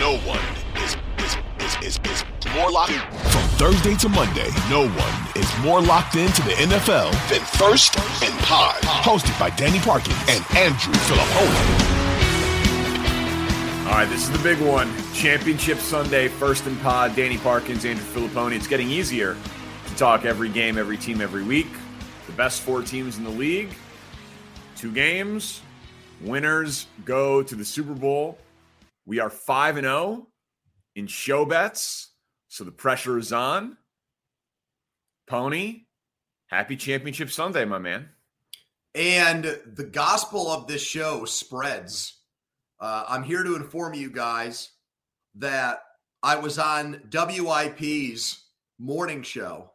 No one is is is is, is more locked in. From Thursday to Monday, no one is more locked into the NFL than First and Pod. Hosted by Danny Parkins and Andrew Filippone. All right, this is the big one. Championship Sunday, First and Pod. Danny Parkins, Andrew Filippone. It's getting easier to talk every game, every team, every week. The best four teams in the league. Two games. Winners go to the Super Bowl. We are 5 and 0 in show bets, so the pressure is on. Pony, happy championship Sunday, my man. And the gospel of this show spreads. Uh, I'm here to inform you guys that I was on WIP's morning show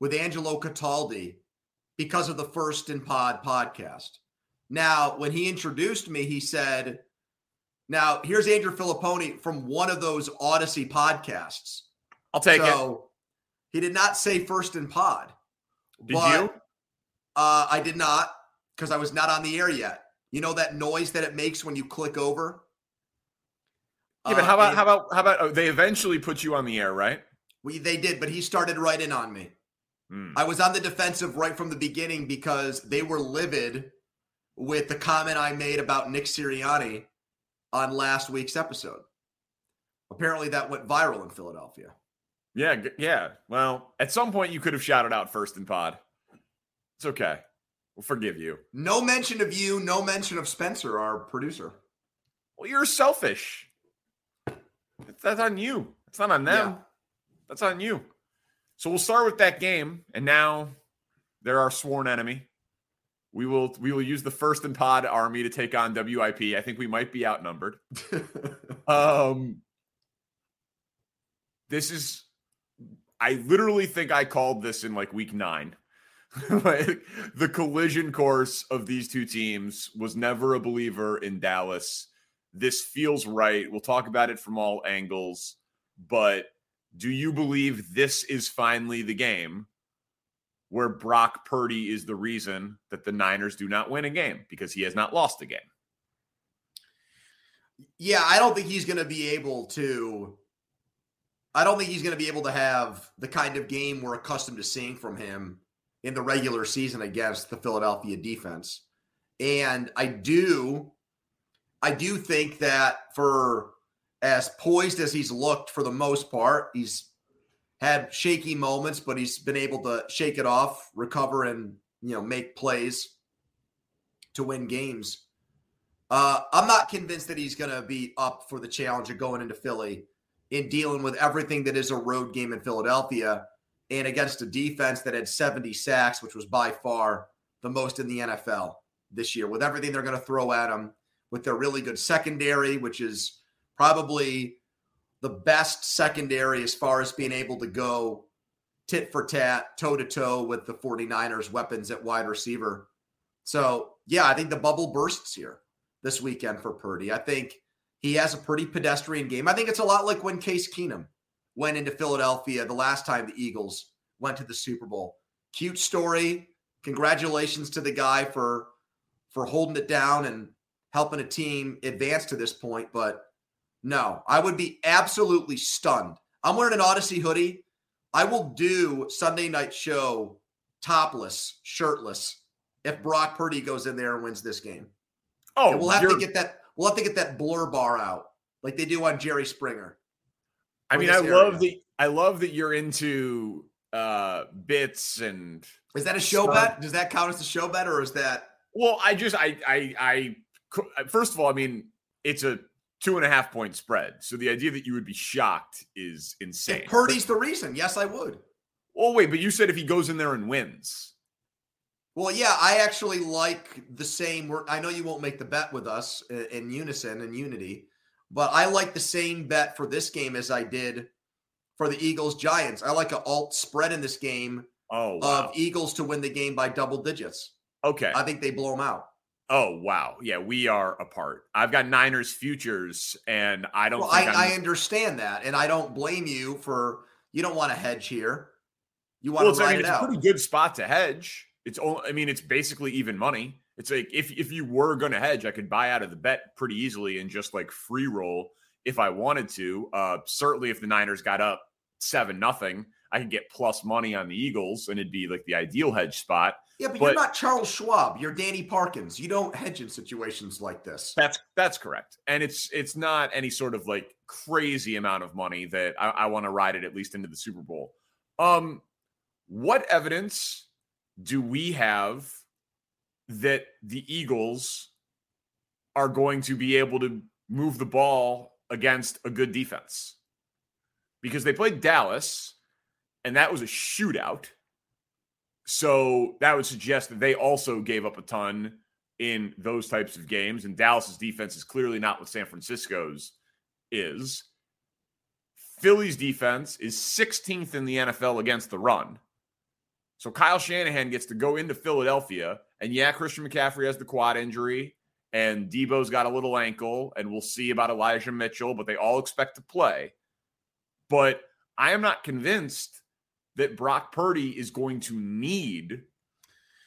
with Angelo Cataldi because of the First and Pod podcast. Now, when he introduced me, he said, Now, here's Andrew Filippone from one of those Odyssey podcasts. I'll take it. so, He did not say First in Pod. Did you? Uh, I did not because I was not on the air yet. You know that noise that it makes when you click over? Yeah, but Uh, how about and how about how about oh, they eventually put you on the air, right? we they did, but he started right in on me. Hmm. I was on the defensive right from the beginning because they were livid with the comment I made about Nick Sirianni on last week's episode. Apparently, that went viral in Philadelphia. Yeah, yeah. Well, at some point you could have shouted out First in Pod. It's okay. We'll forgive you. No mention of you, no mention of Spencer, our producer. Well, you're selfish. That's, on you. It's not on them. Yeah. That's on you. So we'll start with that game, and now they're our sworn enemy. We will we will use the first and pod army to take on WIP. I think we might be outnumbered. Um, this is, I literally think I called this in like week nine. like the collision course of these two teams was never a believer in Dallas. This feels right. We'll talk about it from all angles, but do you believe this is finally the game where Brock Purdy is the reason that the Niners do not win a game because he has not lost a game? Yeah, I don't think he's going to be able to. I don't think he's going to be able to have the kind of game we're accustomed to seeing from him in the regular season against the Philadelphia defense. And I do, I do think that for as poised as he's looked for the most part, he's had shaky moments, but he's been able to shake it off, recover, and you know make plays to win games. Uh, I'm not convinced that he's going to be up for the challenge of going into Philly in dealing with everything that is a road game in Philadelphia and against a defense that had 70 sacks, which was by far the most in the NFL this year, with everything they're going to throw at him, with their really good secondary, which is probably the best secondary as far as being able to go tit for tat, toe to toe with the 49ers weapons at wide receiver. So, yeah, I think the bubble bursts here this weekend for Purdy. I think he has a pretty pedestrian game. I think it's a lot like when Case Keenum went into Philadelphia the last time the Eagles went to the Super Bowl. Cute story. Congratulations to the guy for for holding it down and helping a team advance to this point, but no, I would be absolutely stunned. I'm wearing an Odyssey hoodie. I will do Sunday night show topless, shirtless if Brock Purdy goes in there and wins this game. Oh, And we'll have to get that. We'll have to get that blur bar out like they do on Jerry Springer. I mean, I area. love the I love that you're into uh bits and is that a show stuff. bet? Does that count as a show bet or is that well, I just I I I first of all, I mean, it's a two and a half point spread. So the idea that you would be shocked is insane. If Purdy's the reason, yes, I would. Oh wait, but you said if he goes in there and wins. Well, yeah, I actually like the same. I know you won't make the bet with us uh, in unison and unity, but I like the same bet for this game as I did for the Eagles Giants. I like an alt spread in this game oh, wow. of Eagles to win the game by double digits. Okay. I think they blow them out. Oh wow, yeah, we are apart. I've got Niners futures, and I don't. Well, I, I, understand that, and I don't blame you for you don't want to hedge here. You want well, to ride I mean, it's it a pretty good spot to hedge. It's only, I mean, it's basically even money. It's like if if you were going to hedge, I could buy out of the bet pretty easily and just like free roll if I wanted to. Uh, certainly, if the Niners got up seven nothing, I could get plus money on the Eagles, and it'd be like the ideal hedge spot. Yeah, but, but, you're not Charles Schwab. You're Danny Parkins. You don't hedge in situations like this. That's that's correct, and it's it's not any sort of like crazy amount of money that I, I want to ride it at least into the Super Bowl. Um, what evidence do we have that the Eagles are going to be able to move the ball against a good defense? Because they played Dallas, and that was a shootout so that would suggest that they also gave up a ton in those types of games. And Dallas's defense is clearly not what San Francisco's is. Philly's defense is 16th in the NFL against the run. So Kyle Shanahan gets to go into Philadelphia. And yeah, Christian McCaffrey has the quad injury, and Deebo's got a little ankle, and we'll see about Elijah Mitchell, but they all expect to play. But I am not convinced that Brock Purdy is going to need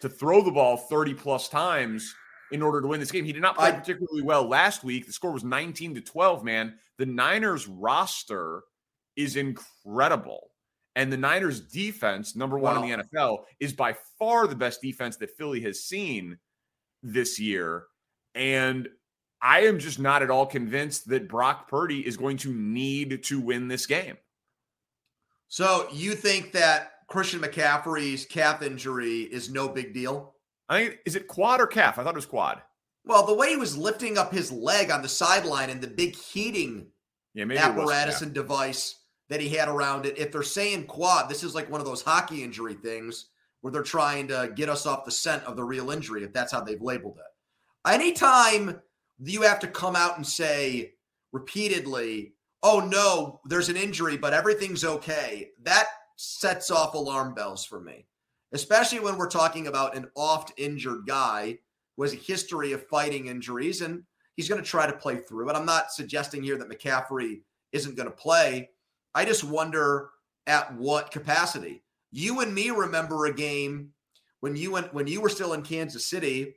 to throw the ball 30 plus times in order to win this game. He did not play I, particularly well last week. The score was 19 to 12, man. The Niners roster is incredible. And the Niners defense, number one wow. in the NFL, is by far the best defense that Philly has seen this year. And I am just not at all convinced that Brock Purdy is going to need to win this game. So you think that Christian McCaffrey's calf injury is no big deal? I think is it quad or calf? I thought it was quad. Well, the way he was lifting up his leg on the sideline and the big heating yeah, apparatus and device that he had around it. If they're saying quad, this is like one of those hockey injury things where they're trying to get us off the scent of the real injury, if that's how they've labeled it. Anytime you have to come out and say repeatedly, oh no, there's an injury, but everything's okay, that sets off alarm bells for me, especially when we're talking about an oft injured guy who has a history of fighting injuries and he's going to try to play through it. I'm not suggesting here that McCaffrey isn't going to play. I just wonder at what capacity. You and me remember a game when you went when you were still in Kansas City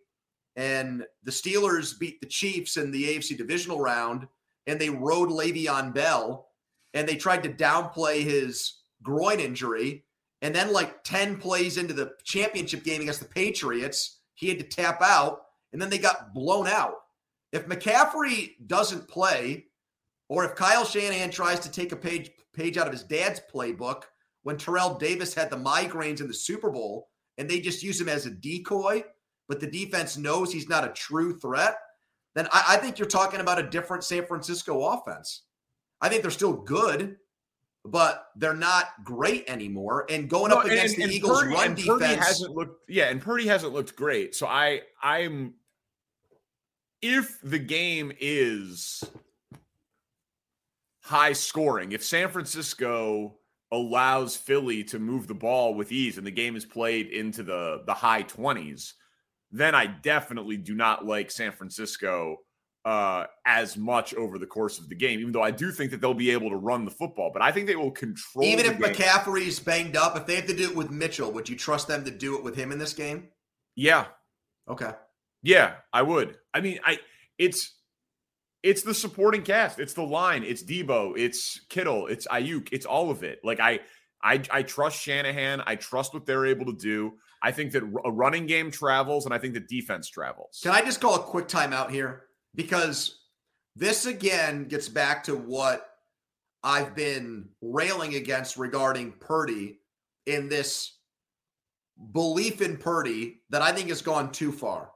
and the Steelers beat the Chiefs in the AFC divisional round and they rode Le'Veon Bell and they tried to downplay his groin injury. And then, like 10 plays into the championship game against the Patriots, he had to tap out and then they got blown out. If McCaffrey doesn't play, or if Kyle Shanahan tries to take a page page out of his dad's playbook when Terrell Davis had the migraines in the Super Bowl and they just use him as a decoy, but the defense knows he's not a true threat, then I, I think you're talking about a different San Francisco offense. I think they're still good, but they're not great anymore. And going no, up against and, the and Eagles' Purdy, run defense Purdy hasn't looked yeah, and Purdy hasn't looked great. So I I'm if the game is high scoring, if San Francisco allows Philly to move the ball with ease and the game is played into the the high 20s, then I definitely do not like San Francisco uh, as much over the course of the game, even though I do think that they'll be able to run the football. But I think they will control. Even if game. McCaffrey's banged up, if they have to do it with Mitchell, would you trust them to do it with him in this game? Yeah. Okay. Yeah, I would. I mean, I it's it's the supporting cast. It's the line. It's Deebo, It's Kittle. It's Aiyuk, It's all of it. Like I I I trust Shanahan. I trust what they're able to do. I think that a running game travels, and I think that defense travels. Can I just call a quick timeout here? Because this again gets back to what I've been railing against regarding Purdy in this belief in Purdy that I think has gone too far.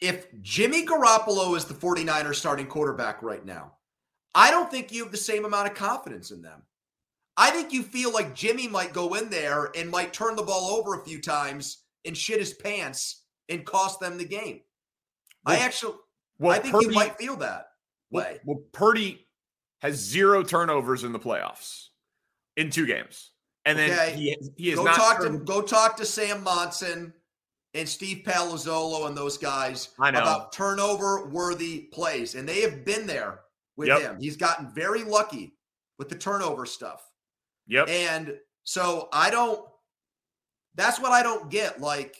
If Jimmy Garoppolo is the 49ers starting quarterback right now, I don't think you have the same amount of confidence in them. I think you feel like Jimmy might go in there and might turn the ball over a few times and shit his pants and cost them the game. Well, I actually, well, I think Purdy, you might feel that way. Well, well, Purdy has zero turnovers in the playoffs in two games, and then okay. he, he is go not. Talk to, go talk to Sam Monson and Steve Palazzolo and those guys I know about turnover worthy plays, and they have been there with yep. him. He's gotten very lucky with the turnover stuff. Yep. And so I don't. That's what I don't get. Like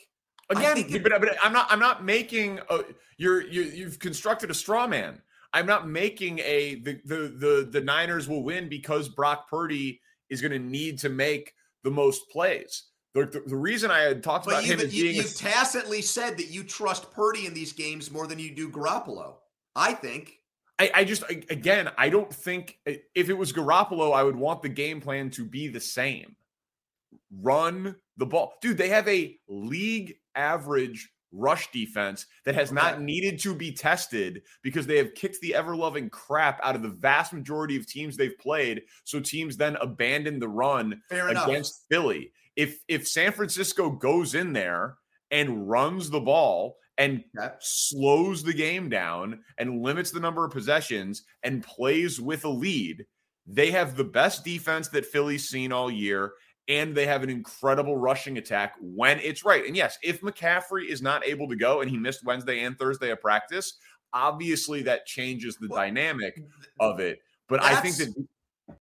again, it, but, but I'm not. I'm not making. A, you're you, you've constructed a straw man. I'm not making a the the the, the Niners will win because Brock Purdy is going to need to make the most plays. The, the, the reason I had talked about him as you, being you've a, tacitly said that you trust Purdy in these games more than you do Garoppolo. I think. I, I just again I don't think if it was Garoppolo, I would want the game plan to be the same. Run the ball, dude. They have a league average rush defense that has not needed to be tested because they have kicked the ever loving crap out of the vast majority of teams they've played. So teams then abandon the run Fair against enough. Philly. If if San Francisco goes in there and runs the ball and slows the game down and limits the number of possessions and plays with a lead, they have the best defense that Philly's seen all year and they have an incredible rushing attack when it's right. And yes, if McCaffrey is not able to go and he missed Wednesday and Thursday of practice, obviously that changes the well, dynamic of it. But I think that